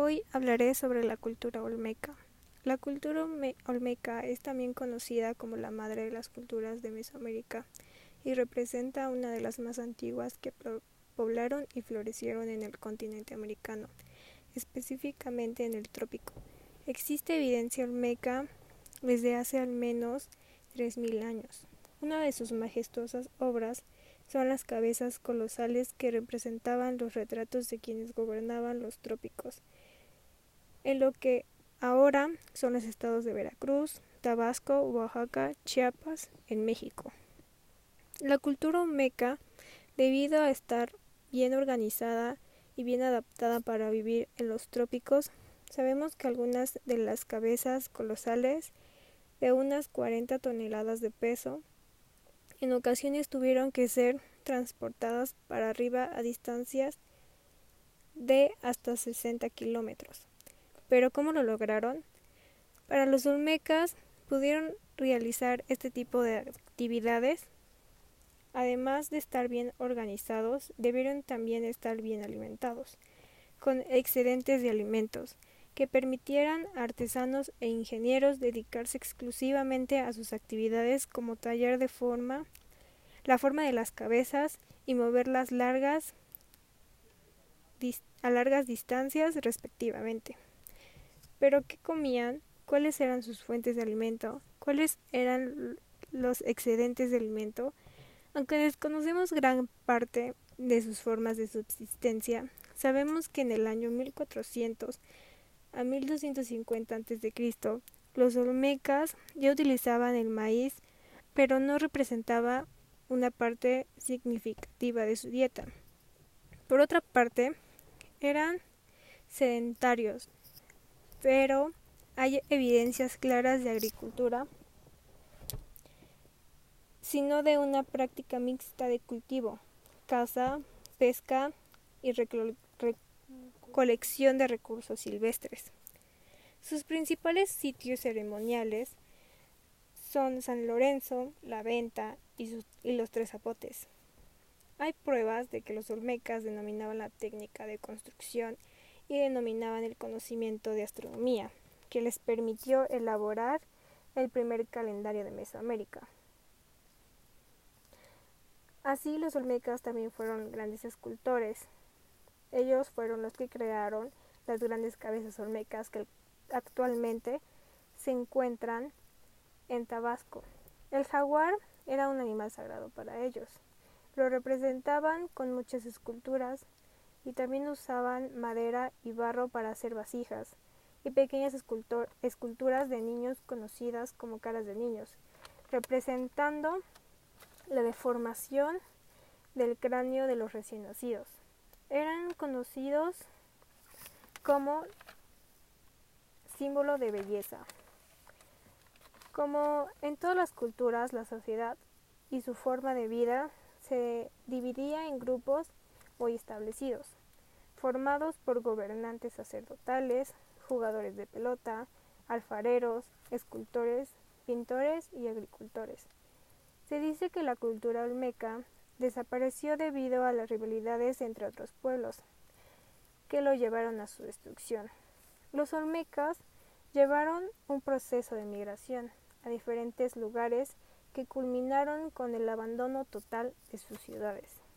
Hoy hablaré sobre la cultura olmeca. La cultura olmeca es también conocida como la madre de las culturas de Mesoamérica y representa una de las más antiguas que poblaron y florecieron en el continente americano, específicamente en el trópico. Existe evidencia olmeca desde hace al menos 3.000 años. Una de sus majestuosas obras son las cabezas colosales que representaban los retratos de quienes gobernaban los trópicos, en lo que ahora son los estados de Veracruz, Tabasco, Oaxaca, Chiapas, en México. La cultura olmeca, debido a estar bien organizada y bien adaptada para vivir en los trópicos, sabemos que algunas de las cabezas colosales de unas 40 toneladas de peso en ocasiones tuvieron que ser transportadas para arriba a distancias de hasta 60 kilómetros. Pero ¿cómo lo lograron? Para los olmecas pudieron realizar este tipo de actividades. Además de estar bien organizados, debieron también estar bien alimentados, con excedentes de alimentos, que permitieran a artesanos e ingenieros dedicarse exclusivamente a sus actividades como tallar de forma, la forma de las cabezas y moverlas largas a largas distancias respectivamente. Pero ¿qué comían? ¿Cuáles eran sus fuentes de alimento? ¿Cuáles eran los excedentes de alimento? Aunque desconocemos gran parte de sus formas de subsistencia, sabemos que en el año 1400 a 1250 a.C., los olmecas ya utilizaban el maíz, pero no representaba una parte significativa de su dieta. Por otra parte, eran sedentarios, pero hay evidencias claras de agricultura, sino de una práctica mixta de cultivo, caza, pesca y colección de recursos silvestres. Sus principales sitios ceremoniales son San Lorenzo, La Venta y, los Tres Zapotes. Hay pruebas de que los olmecas denominaban la técnica de construcción y denominaban el conocimiento de astronomía, que les permitió elaborar el primer calendario de Mesoamérica. Así los olmecas también fueron grandes escultores, ellos fueron los que crearon las grandes cabezas olmecas que actualmente se encuentran en Tabasco. El jaguar era un animal sagrado para ellos. Lo representaban con muchas esculturas y también usaban madera y barro para hacer vasijas y pequeñas esculturas de niños conocidas como caras de niños, representando la deformación del cráneo de los recién nacidos eran conocidos como símbolo de belleza. Como en todas las culturas, la sociedad y su forma de vida se dividía en grupos muy establecidos, formados por gobernantes sacerdotales, jugadores de pelota, alfareros, escultores, pintores y agricultores. Se dice que la cultura olmeca desapareció debido a las rivalidades entre otros pueblos, que lo llevaron a su destrucción. Los olmecas llevaron un proceso de migración a diferentes lugares que culminaron con el abandono total de sus ciudades.